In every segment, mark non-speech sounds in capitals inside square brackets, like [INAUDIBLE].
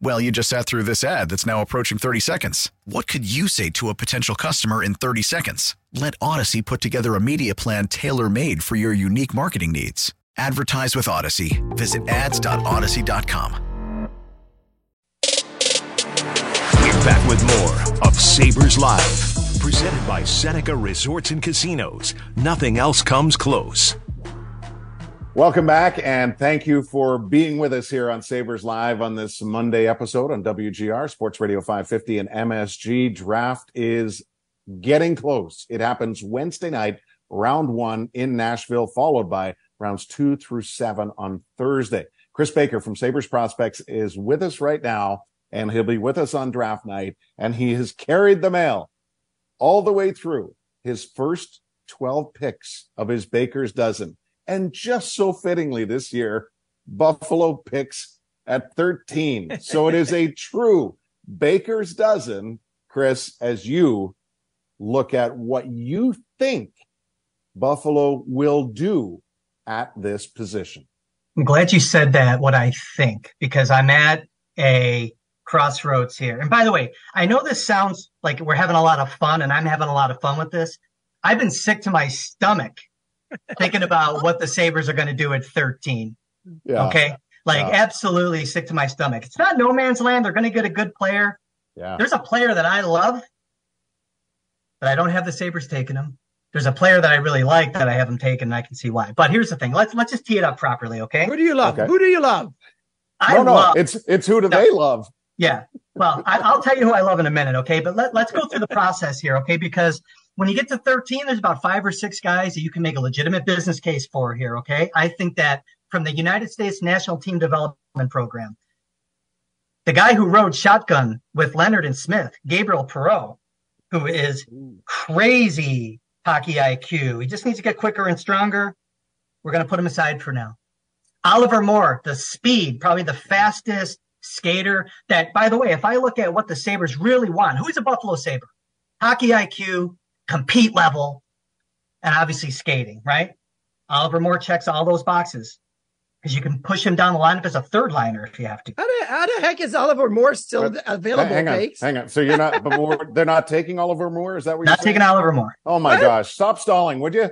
Well, you just sat through this ad that's now approaching 30 seconds. What could you say to a potential customer in 30 seconds? Let Audacy put together a media plan tailor made for your unique marketing needs. Advertise with Audacy. Visit ads.audacy.com. We're back with more of Sabres Live, presented by Seneca Resorts and Casinos. Nothing else comes close. Welcome back, and thank you for being with us here on Sabres Live on this Monday episode on WGR Sports Radio 550 and MSG. Draft is getting close. It happens Wednesday night, round one in Nashville, followed by rounds two through seven on Thursday. Kris Baker from Sabres Prospects is with us right now, and he'll be with us on draft night, and he has carried the mail all the way through his first 12 picks of his Baker's dozen. And just so fittingly this year, Buffalo picks at 13. So it is a [LAUGHS] true Baker's dozen, Chris, as you look at what you think Buffalo will do at this position. I'm glad you said that, what I think, because I'm at a crossroads here. And by the way, I know this sounds like we're having a lot of fun and I'm having a lot of fun with this. I've been sick to my stomach thinking about oh. what the Sabres are going to do at 13. Yeah. Okay. Like yeah. absolutely sick to my stomach. It's not no man's land. They're going to get a good player. Yeah. There's a player that I love, but I don't have the Sabres taking him. There's a player that I really like that I haven't taken, and I can see why. But here's the thing. Let's let's just tee it up properly, okay? Who do you love? Okay. Who do you love? I no, no, love, it's it's who do no, they love? Yeah. Well, I, will tell you who I love in a minute, okay? But let, let's go through the process here, okay? Because when you get to 13, there's about five or six guys that you can make a legitimate business case for here. Okay. I think that from the United States National Team Development Program, the guy who rode shotgun with Leonard and Smith, Gabriel Perreault, who is crazy hockey IQ. He just needs to get quicker and stronger. We're going to put him aside for now. Oliver Moore, the speed, probably the fastest skater. That, by the way, if I look at what the Sabres really want, who's a Buffalo Sabre? Hockey IQ, compete level, and obviously skating, right? Oliver Moore checks all those boxes because you can push him down the lineup as a third liner if you have to. How the, how the heck is Oliver Moore still but, available? Hang on, hang on. So you're not, but Moore, they're not taking Oliver Moore. Is that what you're not saying? taking Oliver Moore? Oh my what? gosh! Stop stalling, would you?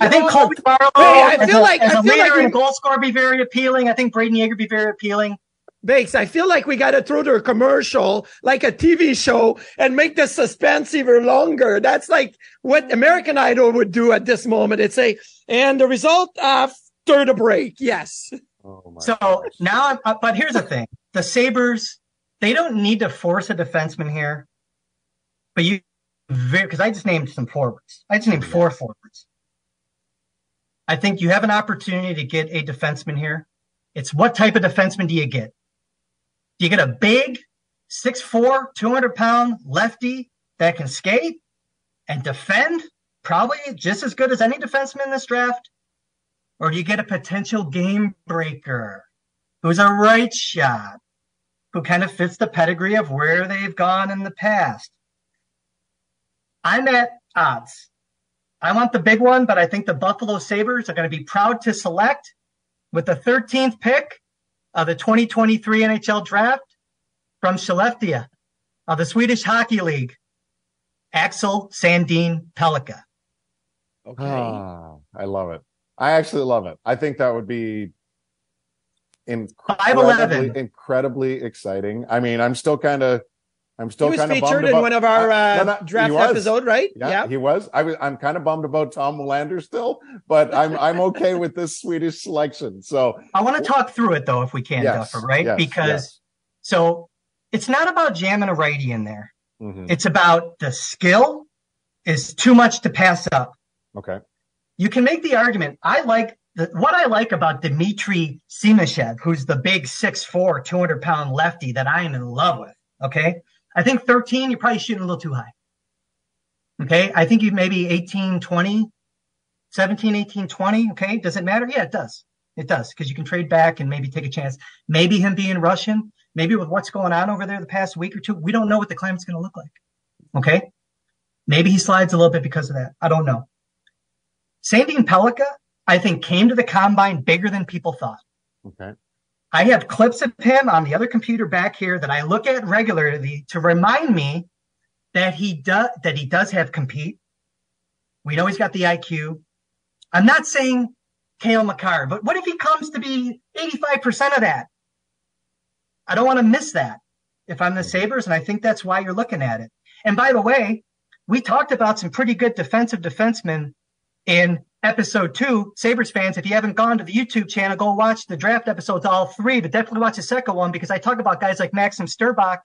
I think Colby Barlow, hey, I feel as a, like as a leader like we... and goal scorer, be very appealing. I think Brayden Yager be very appealing. Bakes, I feel like we got to throw to a commercial, like a TV show, and make the suspense even longer. That's like what American Idol would do at this moment. It's a, and the result after the break. Yes. Oh so gosh. now, I'm, uh, but here's the thing: the Sabres, they don't need to force a defenseman here, but you, because I just named some forwards. I just named four forwards. I think you have an opportunity to get a defenseman here. It's what type of defenseman do you get? Do you get a big 6'4, 200 pound lefty that can skate and defend probably just as good as any defenseman in this draft? Or do you get a potential game breaker who's a right shot, who kind of fits the pedigree of where they've gone in the past? I'm at odds. I want the big one, but I think the Buffalo Sabres are going to be proud to select with the 13th pick of the 2023 NHL draft from Skellefteå of the Swedish Hockey League, Axel Sandin Pellikka. Okay. Oh, I love it. I actually love it. I think that would be incredibly, incredibly exciting. I mean, I'm still kind of, I'm still he was kind of featured bummed in about, one of our uh, uh, no, no, draft episode, right? Yeah, he was. I was. I'm kind of bummed about Tom Willander still, but I'm I'm okay with this Swedish selection. So I want to talk through it though, if we can, Yes, Duffer, right? yes, because yes. so it's not about jamming a righty in there. Mhm. It's about the skill is too much to pass up. okay, You can make the argument. I like the, what I like about Dmitry Simashev, who's the big 6'4", 200 pound lefty that I am in love with. Okay. I think 13, you're probably shooting a little too high. Okay. I think you maybe 18, 20, 17, 18, 20. Okay. Does it matter? Yeah, it does. It does because you can trade back and maybe take a chance. Maybe him being Russian, maybe with what's going on over there the past week or two, we don't know what the climate's going to look like. Okay. Maybe he slides a little bit because of that. I don't know. Sandin Pellikka, I think, came to the combine bigger than people thought. okay, I have clips of him on the other computer back here that I look at regularly to remind me that he does that he does have compete. We know he's got the IQ. I'm not saying Cale Makar, but what if he comes to be 85% of that? I don't want to miss that if I'm the Sabres, and I think that's why you're looking at it. And by the way, we talked about some pretty good defensive defensemen in episode two. Sabres fans, if you haven't gone to the YouTube channel, go watch the draft episodes, all three, but definitely watch the second one because I talk about guys like Maxim Strbak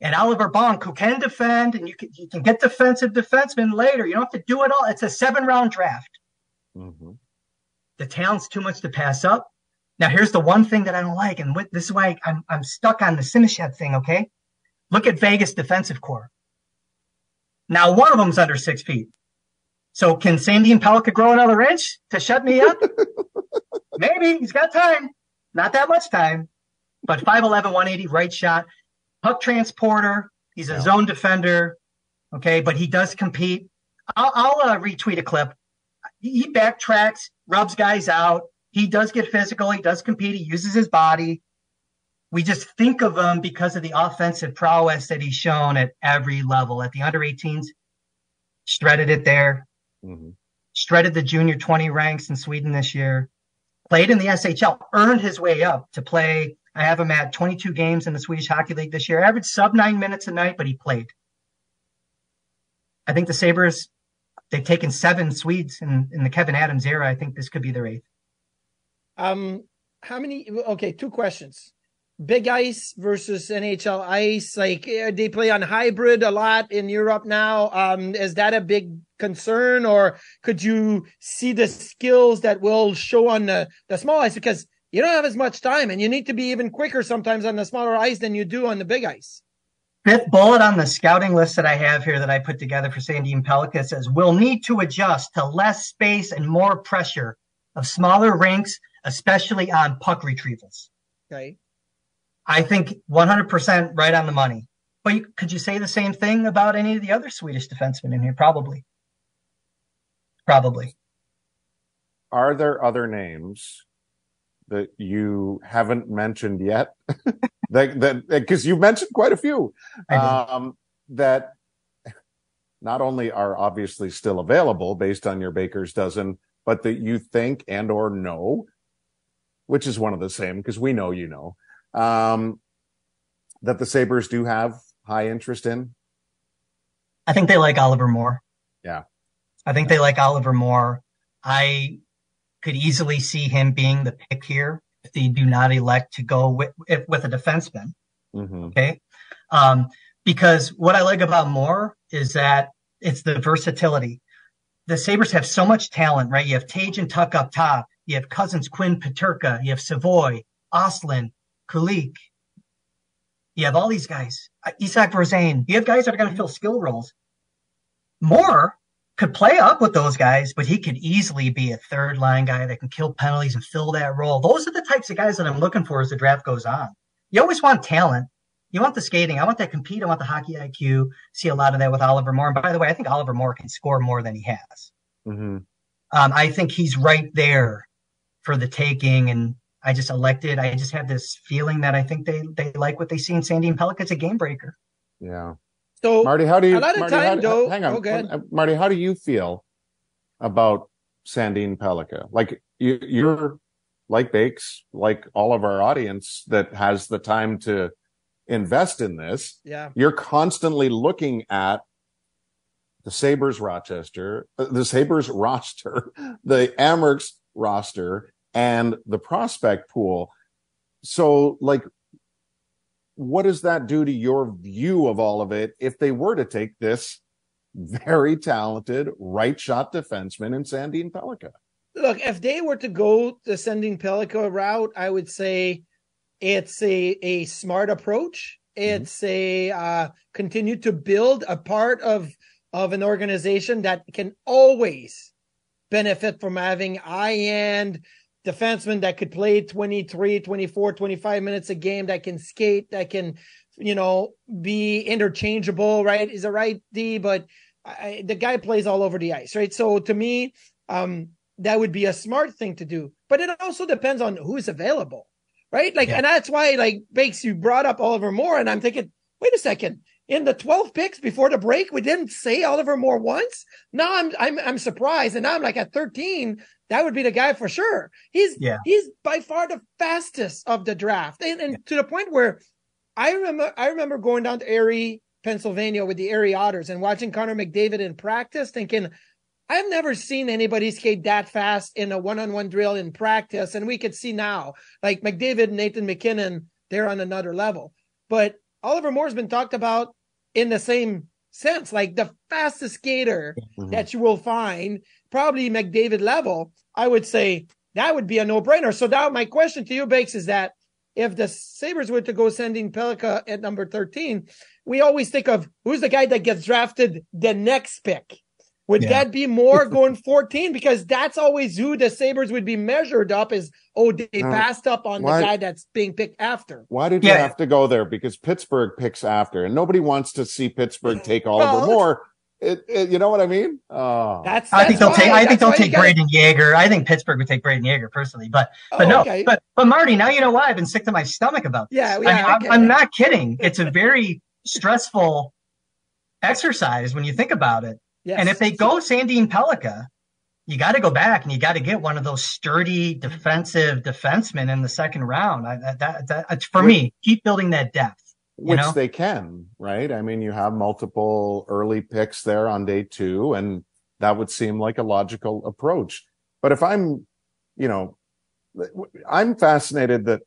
and Oliver Bonk who can defend and you can, you can get defensive defensemen later. You don't have to do it all. It's a seven round draft. hmm The talent's too much to pass up. Now, here's the one thing that I don't like, and what, this is why I'm, I'm stuck on the Simashev thing, okay? Look at Vegas defensive core. Now, one of them's under six feet. So can Sandin Pellikka grow another inch to shut me up? [LAUGHS] Maybe. He's got time. Not that much time. But 5'11", 180, right shot. Puck transporter. He's a Yeah. zone defender. Okay, but he does compete. I'll, I'll uh, retweet a clip. He backtracks, rubs guys out. He does get physical. He does compete. He uses his body. We just think of him because of the offensive prowess that he's shown at every level. At the under 18s, shredded it there hmm shredded the junior 20 ranks in Sweden this year, played in the SHL, earned his way up to play. I have him at 22 games in the Swedish Hockey League this year, averaged sub nine minutes a night, but he played. I think the Sabres, they've taken seven Swedes in, in the Kevyn Adams era. I think this could be their eighth. Um, how many? Okay, two questions. Big ice versus NHL ice. Like uh, they play on hybrid a lot in Europe now. Um, is that a big concern, or could you see the skills that will show on the, the small ice because you don't have as much time and you need to be even quicker sometimes on the smaller ice than you do on the big ice? Fifth bullet on the scouting list that I have here that I put together for Sandin Pellikka says we'll need to adjust to less space and more pressure of smaller rinks, especially on puck retrievals. Okay. I think 100% right on the money. But you, could you say the same thing about any of the other Swedish defensemen in here? Probably. Probably. Are there other names that you haven't mentioned yet? [LAUGHS] that that because you mentioned quite a few um, that not only are obviously still available based on your baker's dozen, but that you think and or know, which is one of the same because we know you know, um, that the Sabres do have high interest in. I think they like Oliver Moore. Yeah. I think they like Oliver Moore. I could easily see him being the pick here if they do not elect to go with, with a defenseman. Mm-hmm. Okay. Um, because what I like about Moore is that it's the versatility. The Sabres have so much talent, right? You have Tage and Tuch up top. You have Cozens, Quinn, Peterka. You have Savoie, Östlund, Kulich. You have all these guys. Uh, Isak Verzane. You have guys that are going to fill skill roles. Moore could play up with those guys, but he could easily be a third line guy that can kill penalties and fill that role. Those are the types of guys that I'm looking for as the draft goes on. You always want talent. You want the skating. I want that compete. I want the hockey IQ. See a lot of that with Oliver Moore. And by the way, I think Oliver Moore can score more than he has. Mm-hmm. Um, I think he's right there for the taking. And I just elected. I just have this feeling that I think they they like what they see in Sandy and Pellick. It's a game breaker. Yeah. So Marty, how do you? a lot of Marty, time, how do- though- Hang on, oh, go. Uh, Marty. How do you feel about Sandin Pellikka? Like you, you're like Bakes, like all of our audience that has the time to invest in this. Yeah. You're constantly looking at the Sabres Rochester, uh, the Sabres [LAUGHS] roster, the Amerks roster, and the prospect pool. So, like, what does that do to your view of all of it if they were to take this very talented right shot defenseman in Sandin Pellikka? Look, if they were to go the Sandin Pellikka route, I would say it's a, a smart approach. Mm-hmm. It's a uh, continue to build a part of of an organization that can always benefit from having high end defensemen that could play 23, 24, 25 minutes a game, that can skate, that can, you know, be interchangeable, right? Is a right D, but I, the guy plays all over the ice, right? So to me, um, that would be a smart thing to do, but it also depends on who's available, right? Like, Yeah. and that's why, like, Bakes, you brought up Oliver Moore, and I'm thinking, wait a second. In the 12 picks before the break, we didn't say Oliver Moore once. Now I'm I'm I'm surprised, and now I'm like at 13. That would be the guy for sure. He's Yeah. he's by far the fastest of the draft, and, and to the point where I remember I remember going down to Erie, Pennsylvania with the Erie Otters and watching Connor McDavid in practice, thinking, I've never seen anybody skate that fast in a one-on-one drill in practice. And we could see now, like McDavid and Nathan MacKinnon, they're on another level. But Oliver Moore's been talked about in the same sense, like the fastest skater Mhm. that you will find, probably McDavid level. I would say that would be a no-brainer. So now my question to you, Bakes, is that if the Sabres were to go Sandin Pellikka at number 13, we always think of who's the guy that gets drafted the next pick. Would Yeah. that be more going 14? Because that's always who the Sabres would be measured up is, oh, they No. passed up on Why- the guy that's being picked after. Why did you have to go there? Because Pittsburgh picks after, and nobody wants to see Pittsburgh [LAUGHS] take Oliver Well, Moore. It, it, you know what I mean? Oh, That's, I think they'll take. why- I think they'll take gotta- Brayden Yager. I think Pittsburgh would take Brayden Yager personally, but but Oh, no. okay. But but Marty, now you know why I've been sick to my stomach about this. Yeah, I mean, yeah, I'm. I'm not kidding. It's a very [LAUGHS] stressful exercise when you think about it. Yes. And if they go Sandin Pellikka, you got to go back and you got to get one of those sturdy defensive defensemen in the second round. I, that, that, that, it's for me, keep building that depth. which know? they can, right? I mean, you have multiple early picks there on day two, and that would seem like a logical approach. But if I'm, you know, I'm fascinated that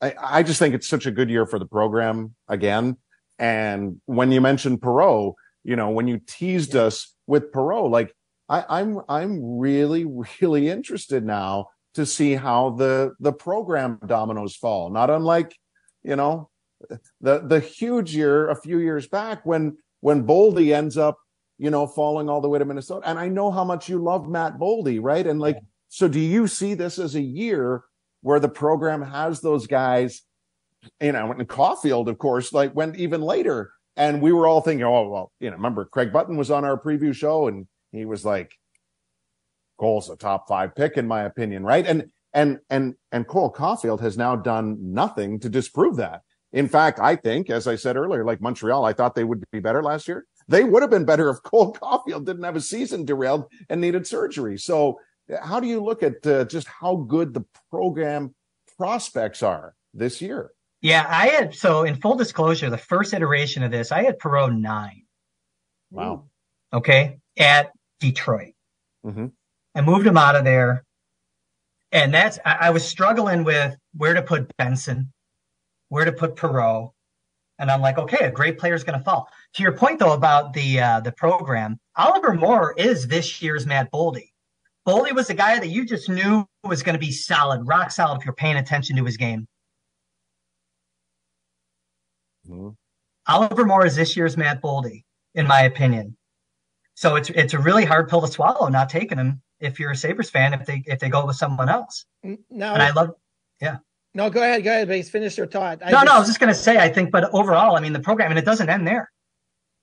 I, I just think it's such a good year for the program again. And when you mentioned Perreault, you know, when you teased us with Perreault, like I, I'm, I'm really, really interested now to see how the, the program dominoes fall. Not unlike, you know, the, the huge year a few years back when, when Boldy ends up, you know, falling all the way to Minnesota. And I know how much you love Matt Boldy, right? And like, so do you see this as a year where the program has those guys, you know, and Caufield, of course, like went even later. And we were all thinking, oh, well, you know, remember Craig Button was on our preview show and he was like, Cole's a top five pick, in my opinion, right? And, and, and, and Cole Caufield has now done nothing to disprove that. In fact, I think, as I said earlier, like Montreal, I thought they would be better last year. They would have been better if Cole Caufield didn't have a season derailed and needed surgery. So how do you look at uh, just how good the program prospects are this year? Yeah, I had so in full disclosure, the first iteration of this, I had Perreault nine. Wow. Okay, at Detroit. Mhm. I moved him out of there, and that's I, I was struggling with where to put Benson, where to put Perreault, and I'm like, okay, a great player is going to fall. To your point though about the uh, the program, Oliver Moore is this year's Matt Boldy. Boldy was the guy that you just knew was going to be solid, rock solid if you're paying attention to his game. Mhm. Oliver Moore is this year's Matt Boldy, in my opinion. So it's it's a really hard pill to swallow not taking him if you're a Sabres fan if they if they go with someone else. No, And I love yeah. no, go ahead, go ahead, base. Finish your thought. I no, no, I was just gonna say I think, but overall, I mean the program and it doesn't end there.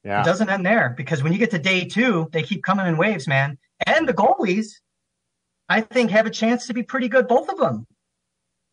Yeah. It doesn't end there because when you get to day two, they keep coming in waves, man. And the goalies, I think, have a chance to be pretty good, both of them.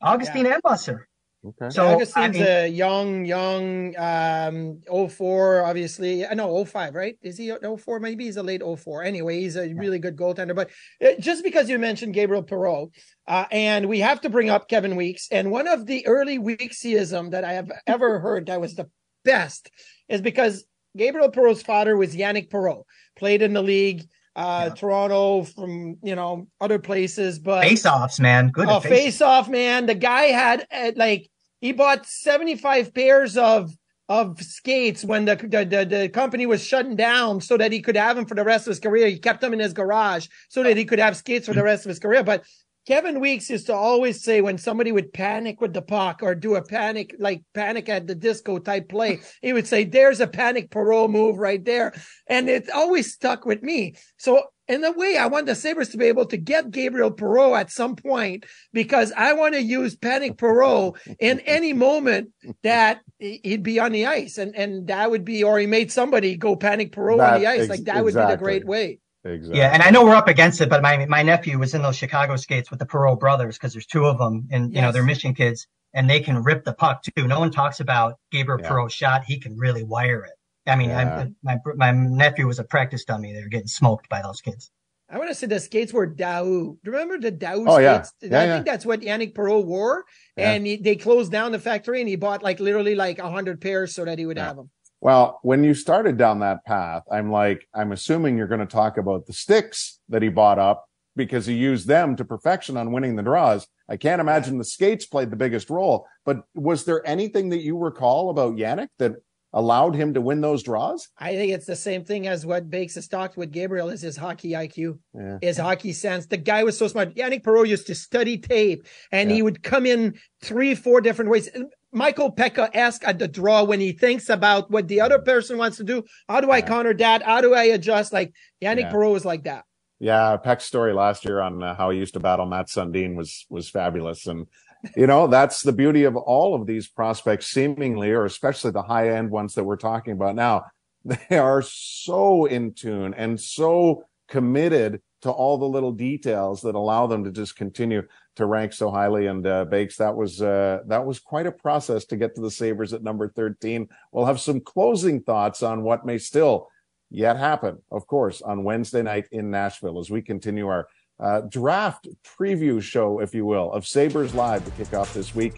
Augustine and Busser. Okay. So Augustine's I mean, a young, young, um, 04, obviously. I know 05, right? Is he 04? Maybe he's a late 04. Anyway, he's a really good goaltender. But uh, just because you mentioned Gabriel Perreault, uh, and we have to bring up Kevin Weeks, and one of the early Weeksism that I have ever heard that was the best is because Gabriel Perreault's father was Yannick Perreault, played in the league, uh, Yeah. Toronto from, you know, other places, but face-offs, man. Good Oh, face. face off, man. The guy had uh, like he bought 75 pairs of of skates when the, the the company was shutting down so that he could have them for the rest of his career. He kept them in his garage so that he could have skates for the rest of his career. But Kevin Weeks used to always say when somebody would panic with the puck or do a panic, like panic at the disco type play, he would say, There's a panic Perreault move right there. And it always stuck with me. So in a way, I want the Sabres to be able to get Gabriel Perreault at some point because I want to use Panic Perreault in any moment that he- he'd be on the ice. And, and that would be, or he made somebody go Panic Perreault That- on the ice. ex- like that would be the great way. exactly. Yeah, and I know we're up against it, but my my nephew was in those Chicago skates with the Perreault brothers because there's two of them, and you know they're mission kids, and they can rip the puck too. No one talks about Gabriel Yeah. Perreault's shot; he can really wire it. I mean, Yeah. I, my my nephew was a practice dummy. They were getting smoked by those kids. I want to say the skates were Dao. Do you remember the Dao Oh, yeah. skates? Yeah, I yeah. think that's what Yannick Perreault wore. Yeah. And he, they closed down the factory and he bought like literally like a hundred pairs so that he would Yeah. have them. Well, when you started down that path, I'm like, I'm assuming you're going to talk about the sticks that he bought up because he used them to perfection on winning the draws. I can't imagine the skates played the biggest role, but was there anything that you recall about Yannick that allowed him to win those draws? I think it's the same thing as what Bakes has talked with Gabriel is his hockey IQ. Yeah. his hockey sense. The guy was so smart. Yannick Perreault used to study tape and Yeah. he would come in three, four different ways. Michael Peca asks at the draw when he thinks about what the other person wants to do. How do I Yeah. counter that? How do I adjust? Like Yannick Yeah. Perreault was like that. Yeah, Peck's story last year on uh, how he used to battle Matt Sundin was was fabulous, and you know that's the beauty of all of these prospects, seemingly, or especially the high end ones that we're talking about now. [LAUGHS] They are so in tune and so committed to all the little details that allow them to just continue to rank so highly. And uh, Bakes, that was uh, that was quite a process to get to the Sabres at number thirteen. We'll have some closing thoughts on what may still yet happen, of course, on Wednesday night in Nashville as we continue our uh, draft preview show, if you will, of Sabres Live to kick off this week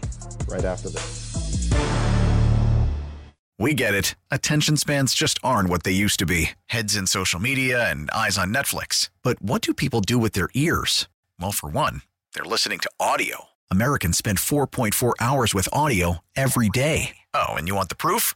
right after this. We get it. Attention spans just aren't what they used to be heads in social media and eyes on Netflix. But what do people do with their ears? Well, for one, they're listening to audio. Americans spend 4.4 hours with audio every day. Oh, and you want the proof?